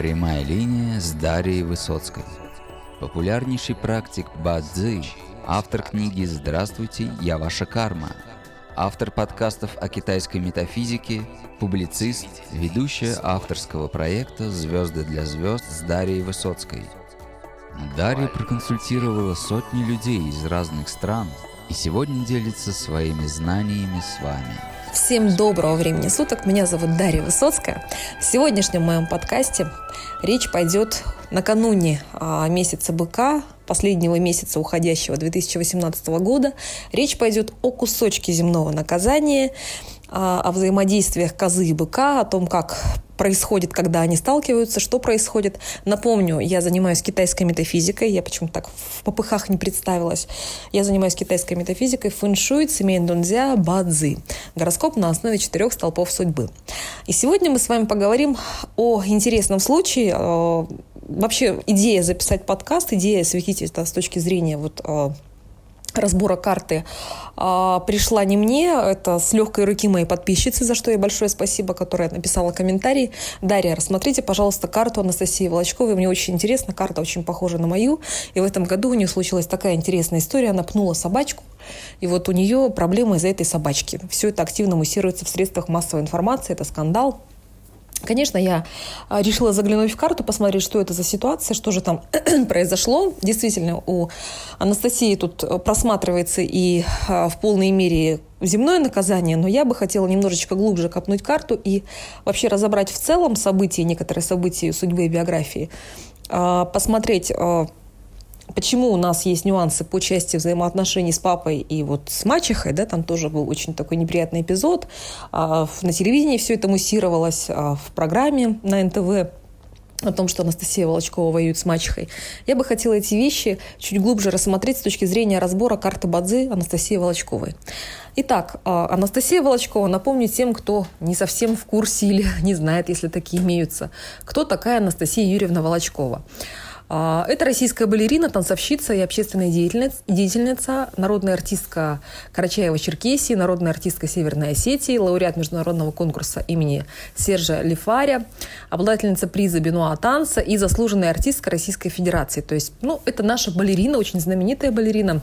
Прямая линия с Дарьей Высоцкой. Популярнейший практик Бадзи, автор книги «Здравствуйте, я ваша карма», автор подкастов о китайской метафизике, публицист, ведущая авторского проекта «Звезды для звезд» с Дарьей Высоцкой. Дарья проконсультировала сотни людей из разных стран и сегодня делится своими знаниями с вами – Всем доброго времени суток. Меня зовут Дарья Высоцкая. В сегодняшнем моем подкасте речь пойдет накануне а, месяца быка, последнего месяца уходящего 2018 года. Речь пойдет о кусочке земного наказания, а, о взаимодействиях козы и быка, о том, как происходит, когда они сталкиваются, что происходит. Напомню, я занимаюсь китайской метафизикой, я почему-то так в попыхах не представилась. Я занимаюсь китайской метафизикой, фэншуй, цимейн дунзя, бадзи. Гороскоп на основе четырех столпов судьбы. И сегодня мы с вами поговорим о интересном случае, э, вообще идея записать подкаст, идея осветить это с точки зрения вот э, разбора карты а, пришла не мне, это с легкой руки моей подписчицы, за что ей большое спасибо, которая написала комментарий. Дарья, рассмотрите, пожалуйста, карту Анастасии Волочковой. Мне очень интересно, карта очень похожа на мою. И в этом году у нее случилась такая интересная история. Она пнула собачку, и вот у нее проблемы из-за этой собачки. Все это активно муссируется в средствах массовой информации, это скандал. Конечно, я а, решила заглянуть в карту, посмотреть, что это за ситуация, что же там произошло. Действительно, у Анастасии тут э, просматривается и а, в полной мере земное наказание, но я бы хотела немножечко глубже копнуть карту и вообще разобрать в целом события, некоторые события судьбы и биографии, а, посмотреть почему у нас есть нюансы по части взаимоотношений с папой и вот с мачехой, да, там тоже был очень такой неприятный эпизод. А, на телевидении все это муссировалось, а, в программе на НТВ о том, что Анастасия Волочкова воюет с мачехой. Я бы хотела эти вещи чуть глубже рассмотреть с точки зрения разбора карты Бадзи Анастасии Волочковой. Итак, а, Анастасия Волочкова, напомню тем, кто не совсем в курсе или не знает, если такие имеются, кто такая Анастасия Юрьевна Волочкова. А, это российская балерина, танцовщица и общественная деятельница, народная артистка Карачаева-Черкесии, народная артистка Северной Осетии, лауреат международного конкурса имени Сержа Лифаря, обладательница приза Бенуа танца и заслуженная артистка Российской Федерации. То есть, ну, это наша балерина, очень знаменитая балерина,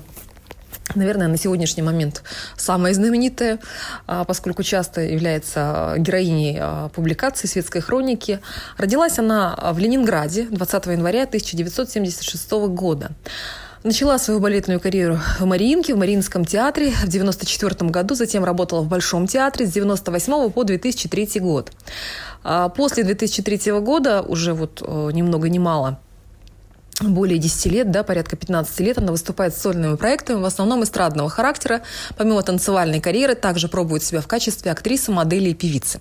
наверное, на сегодняшний момент самая знаменитая, а, поскольку часто является героиней а, публикации светской хроники. Родилась она в Ленинграде 20 января 1976 года. Начала свою балетную карьеру в Мариинке, в Мариинском театре в 1994 году, затем работала в Большом театре с 1998 по 2003 год. А, после 2003 года, уже вот э, ни много ни мало, более 10 лет, да, порядка 15 лет она выступает с сольными проектами, в основном эстрадного характера. Помимо танцевальной карьеры, также пробует себя в качестве актрисы, модели и певицы.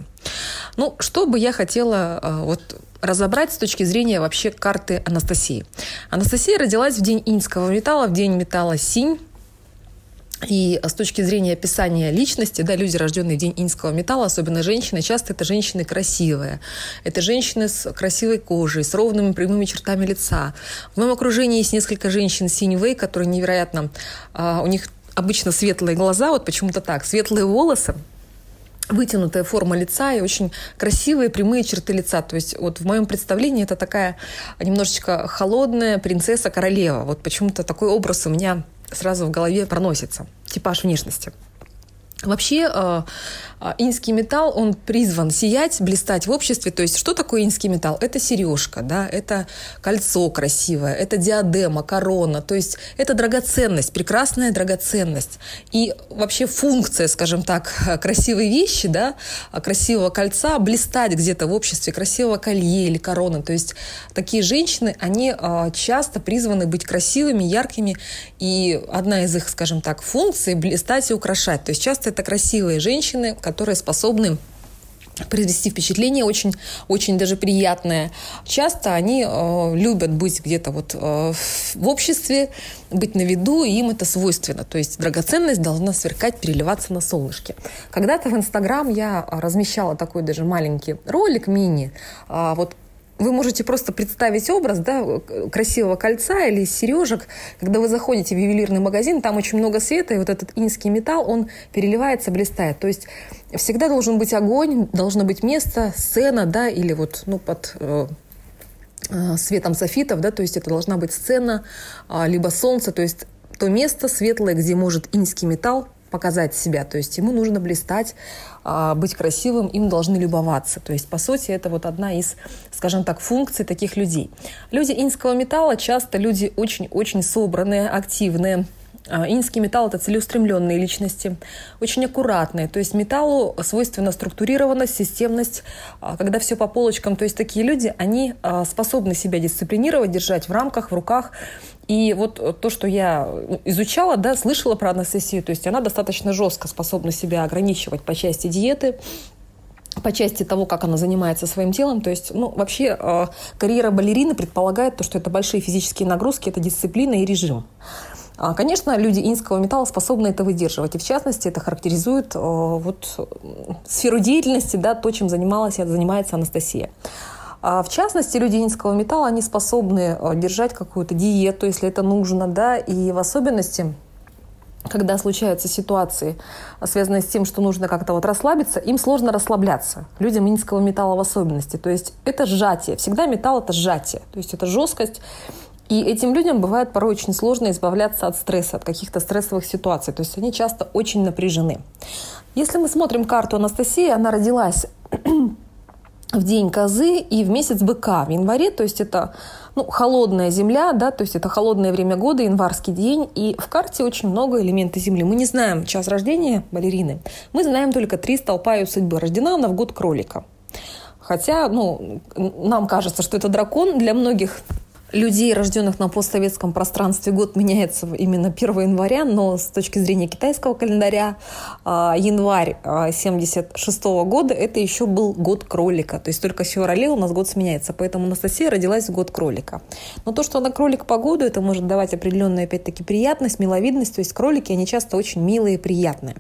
Ну, что бы я хотела э, вот разобрать с точки зрения вообще карты Анастасии. Анастасия родилась в день иньского металла, в день металла синь, и с точки зрения описания личности, да, люди, рожденные в день инского металла, особенно женщины, часто это женщины красивые. Это женщины с красивой кожей, с ровными прямыми чертами лица. В моем окружении есть несколько женщин синевей, которые невероятно... А, у них обычно светлые глаза, вот почему-то так, светлые волосы, вытянутая форма лица и очень красивые прямые черты лица. То есть вот в моем представлении это такая немножечко холодная принцесса-королева. Вот почему-то такой образ у меня сразу в голове проносится. Типаж внешности. Вообще, э, э, инский металл, он призван сиять, блистать в обществе. То есть, что такое инский металл? Это сережка, да, это кольцо красивое, это диадема, корона. То есть, это драгоценность, прекрасная драгоценность. И вообще функция, скажем так, красивой вещи, да, красивого кольца, блистать где-то в обществе, красивого колье или короны. То есть, такие женщины, они э, часто призваны быть красивыми, яркими. И одна из их, скажем так, функций – блистать и украшать. То есть, часто это красивые женщины, которые способны произвести впечатление очень, очень даже приятное. Часто они э, любят быть где-то вот э, в обществе, быть на виду, и им это свойственно. То есть драгоценность должна сверкать, переливаться на солнышке. Когда-то в Инстаграм я размещала такой даже маленький ролик мини, э, вот вы можете просто представить образ да, красивого кольца или сережек. Когда вы заходите в ювелирный магазин, там очень много света, и вот этот инский металл, он переливается, блистает. То есть всегда должен быть огонь, должно быть место, сцена, да, или вот ну, под э, э, светом софитов, да, то есть это должна быть сцена, а, либо солнце, то есть то место светлое, где может инский металл показать себя. То есть ему нужно блистать, быть красивым, им должны любоваться. То есть, по сути, это вот одна из, скажем так, функций таких людей. Люди инского металла часто люди очень-очень собранные, активные, а, Инский металл – это целеустремленные личности, очень аккуратные. То есть металлу свойственна структурированность, системность, а, когда все по полочкам. То есть такие люди, они способны себя дисциплинировать, держать в рамках, в руках. И вот то, что я изучала, да, слышала про Анастасию, то есть она достаточно жестко способна себя ограничивать по части диеты, по части того, как она занимается своим телом. То есть, ну, вообще э, карьера балерины предполагает то, что это большие физические нагрузки, это дисциплина и режим. А, конечно, люди инского металла способны это выдерживать. И в частности, это характеризует э, вот, сферу деятельности, да, то, чем занималась, занимается Анастасия. А в частности, люди инского металла, они способны э, держать какую-то диету, если это нужно, да, и в особенности когда случаются ситуации, связанные с тем, что нужно как-то вот расслабиться, им сложно расслабляться. Людям инского металла в особенности. То есть это сжатие. Всегда металл – это сжатие. То есть это жесткость. И этим людям бывает порой очень сложно избавляться от стресса, от каких-то стрессовых ситуаций. То есть они часто очень напряжены. Если мы смотрим карту Анастасии, она родилась в день козы и в месяц быка в январе, то есть это ну, холодная земля, да, то есть это холодное время года, январский день, и в карте очень много элементов земли. Мы не знаем час рождения балерины, мы знаем только три столпа ее судьбы. Рождена она в год кролика. Хотя, ну, нам кажется, что это дракон, для многих людей, рожденных на постсоветском пространстве, год меняется именно 1 января, но с точки зрения китайского календаря а, январь 76 а, года это еще был год кролика. То есть только в феврале у нас год сменяется. Поэтому Анастасия родилась в год кролика. Но то, что она кролик по году, это может давать определенную, опять-таки, приятность, миловидность. То есть кролики, они часто очень милые и приятные.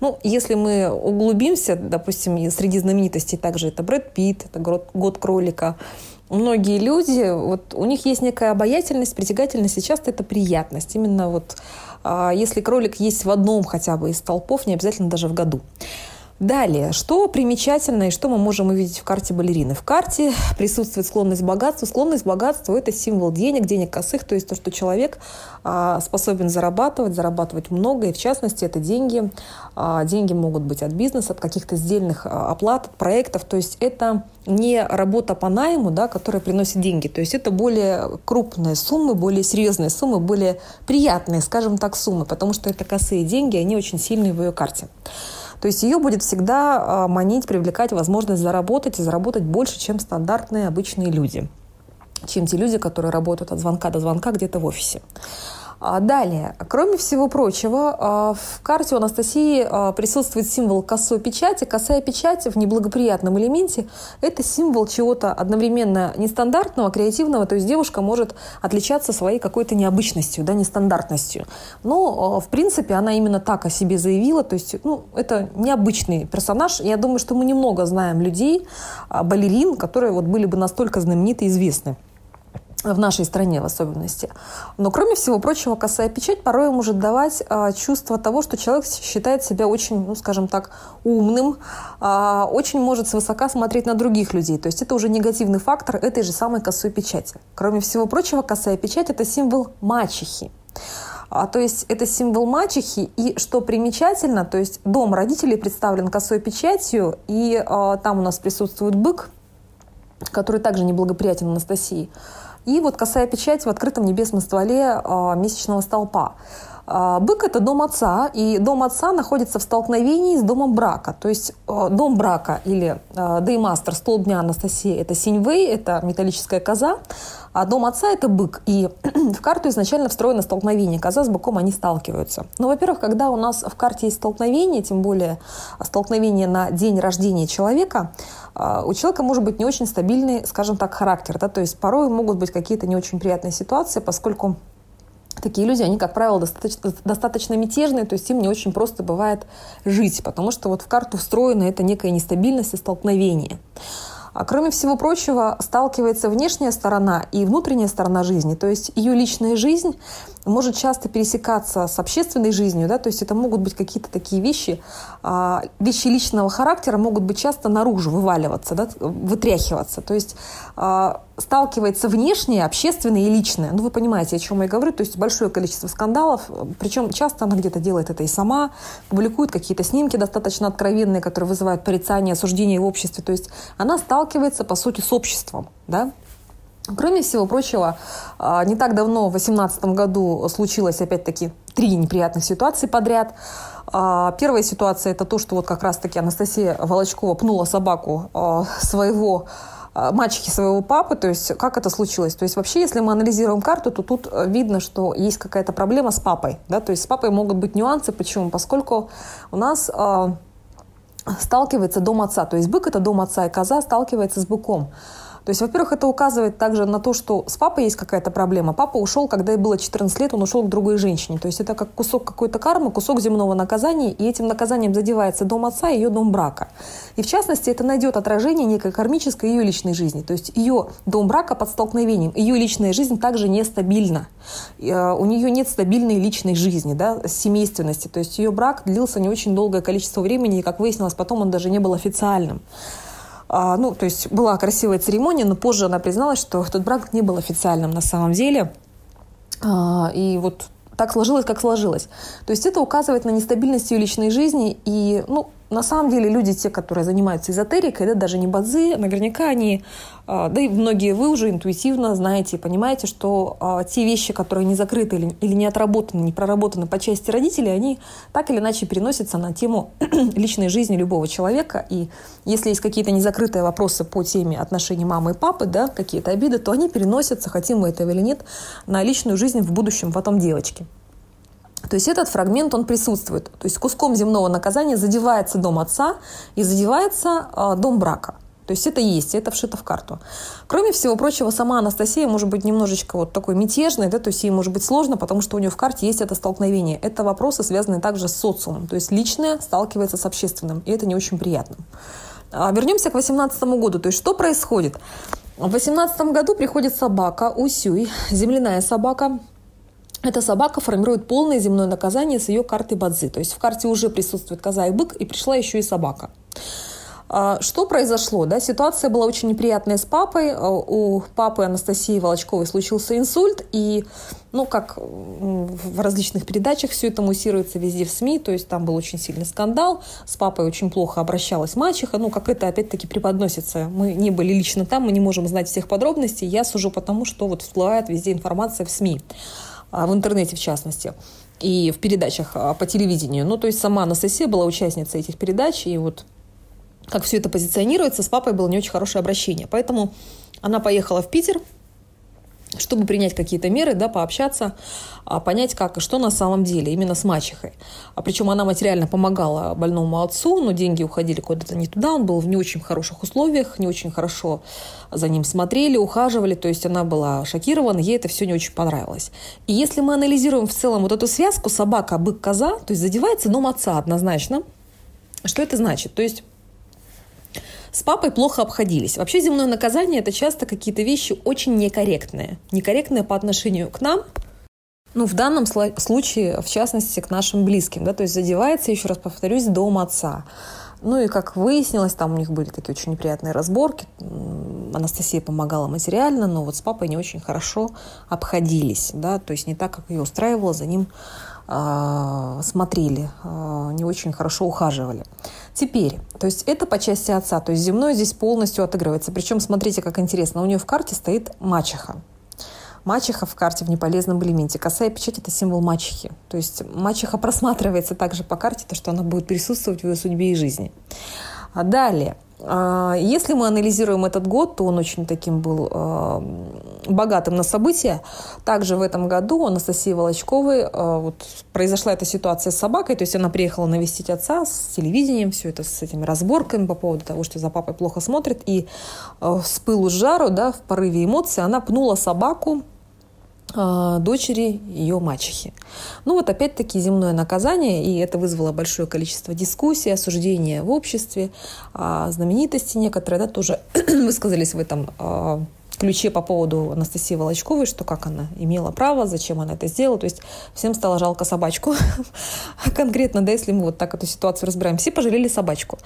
Ну, если мы углубимся, допустим, среди знаменитостей также это Брэд Питт, это год, год кролика, многие люди, вот у них есть некая обаятельность, притягательность, и часто это приятность. Именно вот а, если кролик есть в одном хотя бы из толпов, не обязательно даже в году. Далее, что примечательно и что мы можем увидеть в карте балерины? В карте присутствует склонность к богатству. Склонность к богатству – это символ денег, денег косых, то есть то, что человек а, способен зарабатывать, зарабатывать много, и в частности это деньги. А, деньги могут быть от бизнеса, от каких-то сдельных а, оплат, от проектов, то есть это не работа по найму, да, которая приносит деньги, то есть это более крупные суммы, более серьезные суммы, более приятные, скажем так, суммы, потому что это косые деньги, они очень сильные в ее карте. То есть ее будет всегда а, манить, привлекать возможность заработать и заработать больше, чем стандартные обычные люди чем те люди, которые работают от звонка до звонка где-то в офисе. А далее, кроме всего прочего, а, в карте у Анастасии а, присутствует символ косой печати. Косая печать в неблагоприятном элементе – это символ чего-то одновременно нестандартного, креативного. То есть девушка может отличаться своей какой-то необычностью, да, нестандартностью. Но, в принципе, она именно так о себе заявила. То есть, ну, это необычный персонаж. Я думаю, что мы немного знаем людей, балерин, которые вот были бы настолько знамениты и известны в нашей стране в особенности. Но, кроме всего прочего, косая печать порой может давать а, чувство того, что человек считает себя очень, ну, скажем так, умным, а, очень может свысока смотреть на других людей. То есть это уже негативный фактор этой же самой косой печати. Кроме всего прочего, косая печать – это символ мачехи. А, то есть это символ мачехи, и что примечательно, то есть дом родителей представлен косой печатью, и а, там у нас присутствует бык, который также неблагоприятен Анастасии. И вот косая печать в открытом небесном стволе а, месячного столпа. А, бык – это дом отца, и дом отца находится в столкновении с домом брака. То есть а, дом брака или деймастер, столб дня Анастасии – это синьвей, это металлическая коза, а дом отца – это бык. И в карту изначально встроено столкновение. Коза с быком, они сталкиваются. Но, во-первых, когда у нас в карте есть столкновение, тем более столкновение на день рождения человека, у человека может быть не очень стабильный, скажем так, характер. Да? То есть порой могут быть какие-то не очень приятные ситуации, поскольку такие люди, они, как правило, достаточно, достаточно мятежные, то есть им не очень просто бывает жить, потому что вот в карту встроена эта некая нестабильность и столкновение. А кроме всего прочего, сталкивается внешняя сторона и внутренняя сторона жизни. То есть ее личная жизнь может часто пересекаться с общественной жизнью. Да? То есть это могут быть какие-то такие вещи, а, вещи личного характера могут быть часто наружу вываливаться, да? вытряхиваться. То есть а, сталкивается внешнее, общественное и личное. Ну, вы понимаете, о чем я говорю. То есть большое количество скандалов. Причем часто она где-то делает это и сама. Публикует какие-то снимки достаточно откровенные, которые вызывают порицание, осуждение в обществе. То есть она сталкивается, по сути, с обществом. Да? Кроме всего прочего, а, не так давно, в 2018 году, случилось опять-таки три неприятных ситуации подряд. А, первая ситуация – это то, что вот как раз-таки Анастасия Волочкова пнула собаку а, своего мачехи своего папы, то есть как это случилось. То есть вообще, если мы анализируем карту, то тут видно, что есть какая-то проблема с папой. Да? То есть с папой могут быть нюансы. Почему? Поскольку у нас э, сталкивается дом отца. То есть бык – это дом отца, и коза сталкивается с быком. То есть, во-первых, это указывает также на то, что с папой есть какая-то проблема. Папа ушел, когда ей было 14 лет, он ушел к другой женщине. То есть это как кусок какой-то кармы, кусок земного наказания, и этим наказанием задевается дом отца и ее дом брака. И в частности, это найдет отражение некой кармической ее личной жизни. То есть ее дом брака под столкновением, ее личная жизнь также нестабильна. Э, у нее нет стабильной личной жизни, да, семейственности. То есть ее брак длился не очень долгое количество времени, и, как выяснилось, потом он даже не был официальным. А, ну, то есть была красивая церемония, но позже она призналась, что этот брак не был официальным на самом деле. А, и вот так сложилось, как сложилось. То есть это указывает на нестабильность ее личной жизни. И, ну, на самом деле люди, те, которые занимаются эзотерикой, да, даже не бадзи, наверняка они, а, да и многие вы уже интуитивно знаете и понимаете, что а, те вещи, которые не закрыты или, или не отработаны, не проработаны по части родителей, они так или иначе переносятся на тему личной жизни любого человека. И если есть какие-то незакрытые вопросы по теме отношений мамы и папы, да, какие-то обиды, то они переносятся, хотим мы этого или нет, на личную жизнь в будущем потом девочки. То есть этот фрагмент, он присутствует. То есть куском земного наказания задевается дом отца и задевается э, дом брака. То есть это есть, это вшито в карту. Кроме всего прочего, сама Анастасия может быть немножечко вот такой мятежной, да, то есть ей может быть сложно, потому что у нее в карте есть это столкновение. Это вопросы, связанные также с социумом. То есть личное сталкивается с общественным, и это не очень приятно. А вернемся к 2018 году. То есть что происходит? В 2018 году приходит собака Усюй, земляная собака, эта собака формирует полное земное наказание с ее карты Бадзи. То есть в карте уже присутствует коза и бык, и пришла еще и собака. А, что произошло? Да? Ситуация была очень неприятная с папой. А, у папы Анастасии Волочковой случился инсульт, и, ну, как в различных передачах все это муссируется везде в СМИ, то есть там был очень сильный скандал, с папой очень плохо обращалась мачеха, ну, как это опять-таки преподносится. Мы не были лично там, мы не можем знать всех подробностей, я сужу потому, что вот всплывает везде информация в СМИ. А, в интернете в частности, и в передачах а, по телевидению. Ну, то есть сама Анастасия была участницей этих передач, и вот как все это позиционируется, с папой было не очень хорошее обращение. Поэтому она поехала в Питер, чтобы принять какие-то меры, да, пообщаться, а, понять, как и что на самом деле, именно с мачехой. А причем она материально помогала больному отцу, но деньги уходили куда-то не туда, он был в не очень хороших условиях, не очень хорошо за ним смотрели, ухаживали, то есть она была шокирована, ей это все не очень понравилось. И если мы анализируем в целом вот эту связку собака, бык, коза, то есть задевается дом отца однозначно. Что это значит? То есть с папой плохо обходились. Вообще земное наказание – это часто какие-то вещи очень некорректные. Некорректные по отношению к нам, ну, в данном случае, в частности, к нашим близким. Да? То есть задевается, еще раз повторюсь, дом отца. Ну и как выяснилось, там у них были такие очень неприятные разборки. Анастасия помогала материально, но вот с папой не очень хорошо обходились, да, то есть не так, как ее устраивало, за ним смотрели, э, не очень хорошо ухаживали. Теперь, то есть это по части отца, то есть земной здесь полностью отыгрывается. Причем, смотрите, как интересно, у нее в карте стоит мачеха. Мачеха в карте в неполезном элементе. Косая печать – это символ мачехи. То есть мачеха просматривается также по карте, то, что она будет присутствовать в ее судьбе и жизни. А далее – а, если мы анализируем этот год, то он очень таким был а, богатым на события. Также в этом году у Анастасии Волочковой а, вот, произошла эта ситуация с собакой, то есть она приехала навестить отца с телевидением, все это с этими разборками по поводу того, что за папой плохо смотрит, и с пылу с жару, да, в порыве эмоций она пнула собаку а, дочери ее мачехи. Ну вот опять-таки земное наказание, и это вызвало большое количество дискуссий, осуждения в обществе. А знаменитости некоторые да, тоже высказались в этом а, ключе по поводу Анастасии Волочковой, что как она имела право, зачем она это сделала. То есть всем стало жалко собачку. Конкретно, да, если мы вот так эту ситуацию разбираем, все пожалели собачку.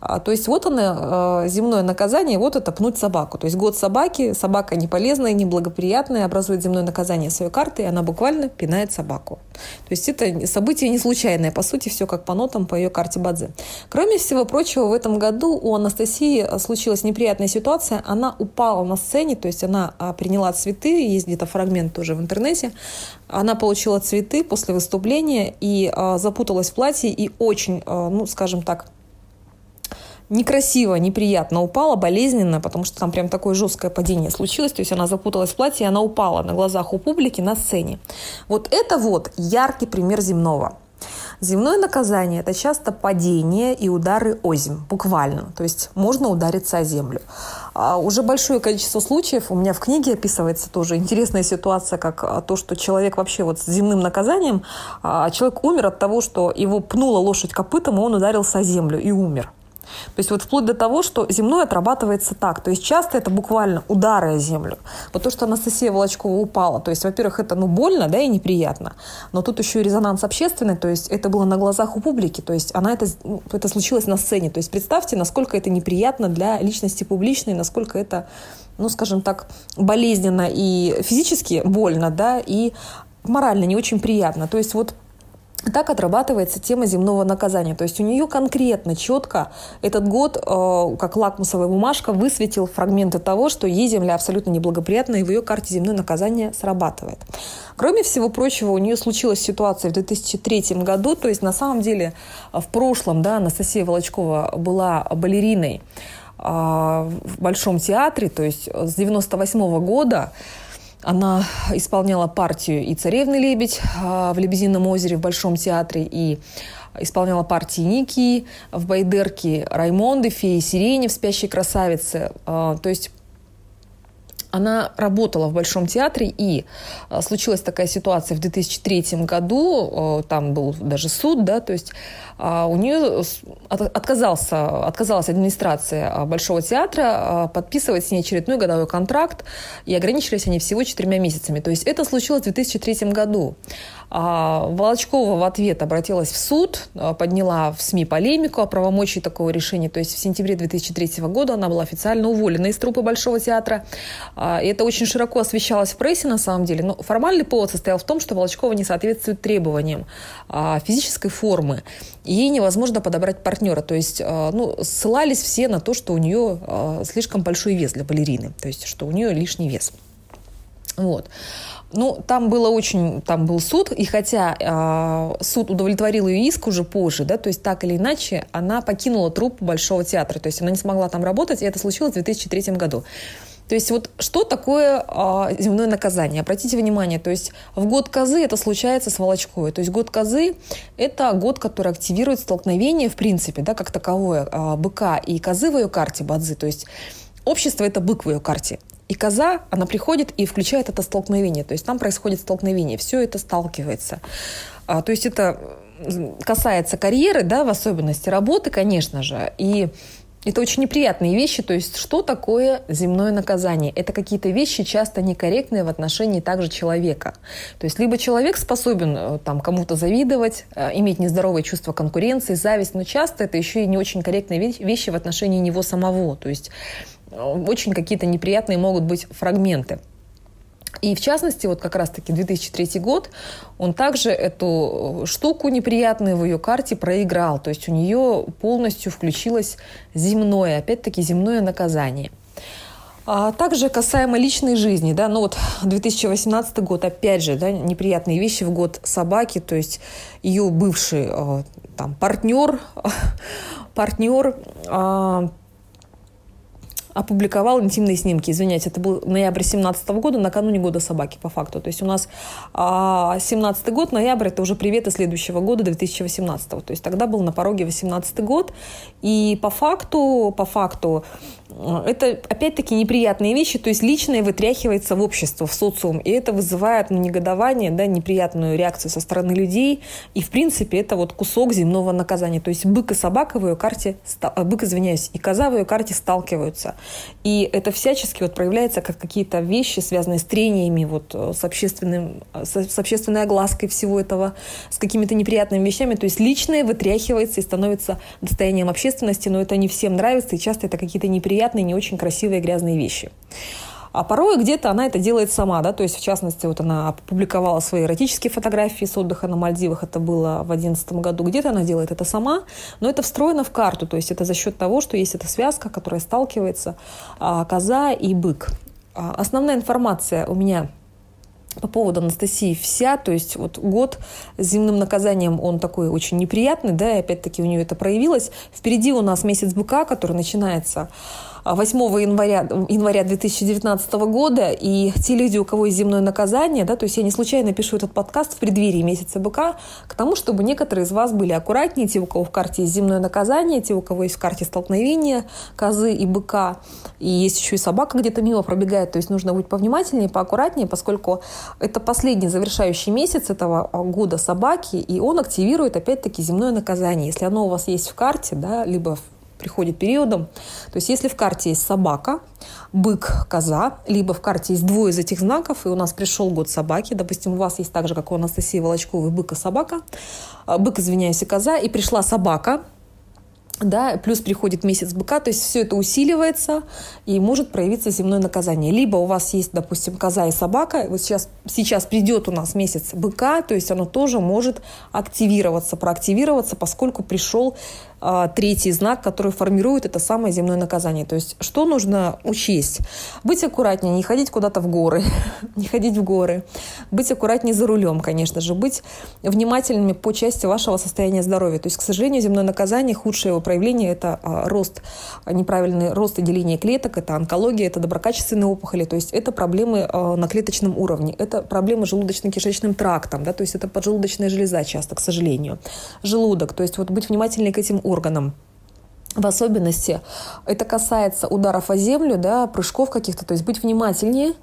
А, то есть вот она, земное наказание, вот это пнуть собаку. То есть год собаки, собака не полезная, неблагоприятная, образует земное наказание своей карты, и она буквально пинает собаку. То есть это событие не случайное, по сути, все как по нотам по ее карте Бадзе. Кроме всего прочего, в этом году у Анастасии случилась неприятная ситуация. Она упала на сцене, то есть она а, приняла цветы, есть где-то фрагмент тоже в интернете. Она получила цветы после выступления и а, запуталась в платье и очень, а, ну, скажем так, некрасиво, неприятно упала, болезненно, потому что там прям такое жесткое падение случилось. То есть она запуталась в платье, и она упала на глазах у публики на сцене. Вот это вот яркий пример земного. Земное наказание – это часто падение и удары озим, буквально. То есть можно удариться о землю. А уже большое количество случаев, у меня в книге описывается тоже интересная ситуация, как а, то, что человек вообще вот с земным наказанием, а, человек умер от того, что его пнула лошадь копытом, и он ударился о землю и умер. То есть вот вплоть до того, что земное отрабатывается так. То есть часто это буквально удары о землю. Вот то, что Анастасия Волочкова упала, то есть, во-первых, это ну больно, да, и неприятно. Но тут еще и резонанс общественный, то есть это было на глазах у публики, то есть она это, ну, это случилось на сцене. То есть представьте, насколько это неприятно для личности публичной, насколько это, ну, скажем так, болезненно и физически больно, да, и морально не очень приятно. То есть вот так отрабатывается тема земного наказания. То есть у нее конкретно, четко этот год, э, как лакмусовая бумажка, высветил фрагменты того, что ей земля абсолютно неблагоприятна, и в ее карте земное наказание срабатывает. Кроме всего прочего, у нее случилась ситуация в 2003 году, то есть на самом деле в прошлом да, Анастасия Волочкова была балериной э, в Большом театре, то есть с 98 года она исполняла партию и «Царевны лебедь» а, в «Лебедином озере» в Большом театре, и исполняла партии Ники в «Байдерке», Раймонды, «Феи сирени» в «Спящей красавице». А, то есть она работала в Большом театре, и а, случилась такая ситуация в 2003 году, там был даже суд, да, то есть у нее отказался, отказалась администрация Большого театра подписывать с ней очередной годовой контракт, и ограничились они всего четырьмя месяцами. То есть это случилось в 2003 году. А Волочкова в ответ обратилась в суд, а, подняла в СМИ полемику о правомочии такого решения. То есть в сентябре 2003 года она была официально уволена из труппы Большого театра. А, и это очень широко освещалось в прессе на самом деле. Но формальный повод состоял в том, что Волочкова не соответствует требованиям физической формы. И ей невозможно подобрать партнера. То есть ну, ссылались все на то, что у нее слишком большой вес для балерины. То есть что у нее лишний вес. Вот. Ну, там было очень, там был суд, и хотя э, суд удовлетворил ее иск уже позже, да, то есть так или иначе она покинула труп Большого театра, то есть она не смогла там работать, и это случилось в 2003 году. То есть вот что такое э, земное наказание? Обратите внимание, то есть в год козы это случается с Волочковой. То есть год козы – это год, который активирует столкновение, в принципе, да, как таковое, э, быка и козы в ее карте Бадзы. То есть общество – это бык в ее карте. И коза, она приходит и включает это столкновение. То есть там происходит столкновение, все это сталкивается. А, то есть это касается карьеры, да, в особенности работы, конечно же. И это очень неприятные вещи. То есть что такое земное наказание? Это какие-то вещи часто некорректные в отношении также человека. То есть либо человек способен э, там, кому-то завидовать, э, иметь нездоровое чувство конкуренции, зависть, но часто это еще и не очень корректные вещи в отношении него самого. То есть очень какие-то неприятные могут быть фрагменты. И в частности, вот как раз-таки 2003 год, он также эту штуку неприятную в ее карте проиграл. То есть у нее полностью включилось земное, опять-таки земное наказание. А также касаемо личной жизни, да, ну вот 2018 год, опять же, да, неприятные вещи в год собаки, то есть ее бывший э, там партнер, партнер а, опубликовал интимные снимки. Извиняюсь, это был ноябрь 2017 года, накануне года собаки, по факту. То есть у нас а, 17 год, ноябрь, это уже приветы следующего года, 2018. То есть тогда был на пороге 18 год. И по факту, по факту это опять-таки неприятные вещи, то есть личное вытряхивается в общество, в социум, и это вызывает ну, негодование, да, неприятную реакцию со стороны людей, и в принципе это вот кусок земного наказания, то есть бык и собака в ее карте, э, бык, извиняюсь, и коза в ее карте сталкиваются, и это всячески вот проявляется как какие-то вещи, связанные с трениями, вот э, с, общественным, с общественной оглаской всего этого, с какими-то неприятными вещами, то есть личное вытряхивается и становится достоянием общественности, но это не всем нравится, и часто это какие-то неприятные, не очень красивые, грязные вещи. А порой где-то она это делает сама, да, то есть, в частности, вот она опубликовала свои эротические фотографии с отдыха на Мальдивах, это было в 2011 году, где-то она делает это сама, но это встроено в карту, то есть это за счет того, что есть эта связка, которая сталкивается а, коза и бык. А, основная информация у меня по поводу Анастасии вся, то есть вот год с земным наказанием, он такой очень неприятный, да, и опять-таки у нее это проявилось. Впереди у нас месяц быка, который начинается 8 января, января 2019 года, и те люди, у кого есть земное наказание, да, то есть я не случайно пишу этот подкаст в преддверии месяца быка, к тому, чтобы некоторые из вас были аккуратнее, те, у кого в карте есть земное наказание, те, у кого есть в карте столкновение козы и быка, и есть еще и собака где-то мимо пробегает, то есть нужно быть повнимательнее, поаккуратнее, поскольку это последний завершающий месяц этого года собаки, и он активирует опять-таки земное наказание. Если оно у вас есть в карте, да, либо в приходит периодом. То есть если в карте есть собака, бык, коза, либо в карте есть двое из этих знаков, и у нас пришел год собаки, допустим, у вас есть так же, как у Анастасии Волочковой, бык и собака, а, бык, извиняюсь, и коза, и пришла собака, да, плюс приходит месяц быка, то есть все это усиливается и может проявиться земное наказание. Либо у вас есть, допустим, коза и собака, вот сейчас, сейчас придет у нас месяц быка, то есть оно тоже может активироваться, проактивироваться, поскольку пришел а, третий знак, который формирует это самое земное наказание. То есть что нужно учесть? Быть аккуратнее, не ходить куда-то в горы, не ходить в горы, быть аккуратнее за рулем, конечно же, быть внимательными по части вашего состояния здоровья. То есть, к сожалению, земное наказание, худшее его проявление – это а, рост, неправильный рост и деление клеток, это онкология, это доброкачественные опухоли, то есть это проблемы а, на клеточном уровне, это проблемы желудочно-кишечным трактом, да, то есть это поджелудочная железа часто, к сожалению. Желудок, то есть вот быть внимательнее к этим органам. В особенности это касается ударов о землю, да, прыжков каких-то, то есть быть внимательнее.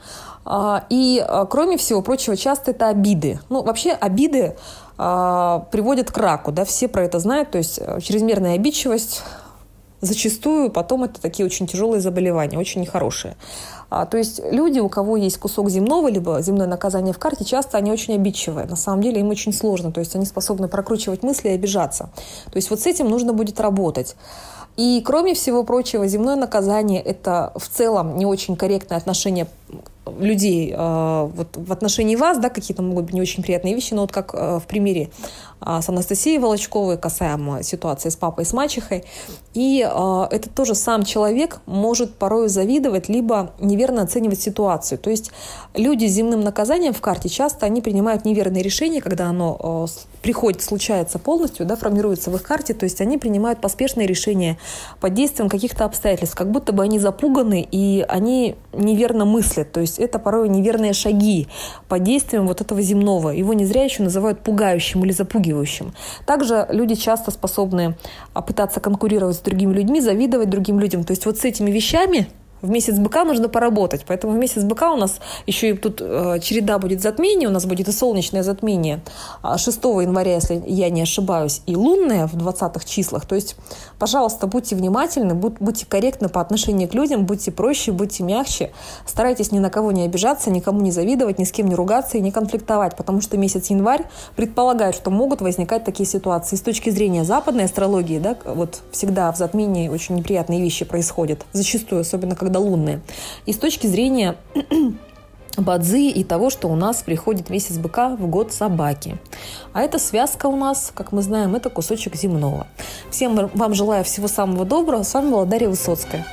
А, и, а, кроме всего прочего, часто это обиды. Ну, вообще обиды а, приводят к раку, да, все про это знают, то есть э, чрезмерная обидчивость зачастую потом это такие очень тяжелые заболевания, очень нехорошие. А, то есть люди, у кого есть кусок земного, либо земное наказание в карте, часто они очень обидчивые. На самом деле им очень сложно. То есть они способны прокручивать мысли и обижаться. То есть вот с этим нужно будет работать. И кроме всего прочего, земное наказание – это в целом не очень корректное отношение людей э, вот в отношении вас, да, какие-то могут быть не очень приятные вещи, но вот как э, в примере э, с Анастасией Волочковой касаемо ситуации с папой и с мачехой. И это тоже сам человек может порой завидовать, либо неверно оценивать ситуацию. То есть люди с земным наказанием в карте часто они принимают неверные решения, когда оно приходит, случается полностью, да, формируется в их карте, то есть они принимают поспешные решения под действием каких-то обстоятельств, как будто бы они запуганы и они неверно мыслят. То есть есть это порой неверные шаги под действием вот этого земного. Его не зря еще называют пугающим или запугивающим. Также люди часто способны а, пытаться конкурировать с другими людьми, завидовать другим людям. То есть вот с этими вещами в месяц быка нужно поработать. Поэтому в месяц быка у нас еще и тут э, череда будет затмений. У нас будет и солнечное затмение 6 а, января, если я не ошибаюсь, и лунное в 20-х числах. То есть, пожалуйста, будьте внимательны, будь, будьте корректны по отношению к людям, будьте проще, будьте мягче. Старайтесь ни на кого не обижаться, никому не завидовать, ни с кем не ругаться и не конфликтовать, потому что месяц январь предполагает, что могут возникать такие ситуации. С точки зрения западной астрологии, да, вот всегда в затмении очень неприятные вещи происходят. Зачастую, особенно когда когда лунные. И с точки зрения Бадзи и того, что у нас приходит месяц быка в год собаки. А эта связка у нас, как мы знаем, это кусочек земного. Всем вам желаю всего самого доброго. С вами была Дарья Высоцкая.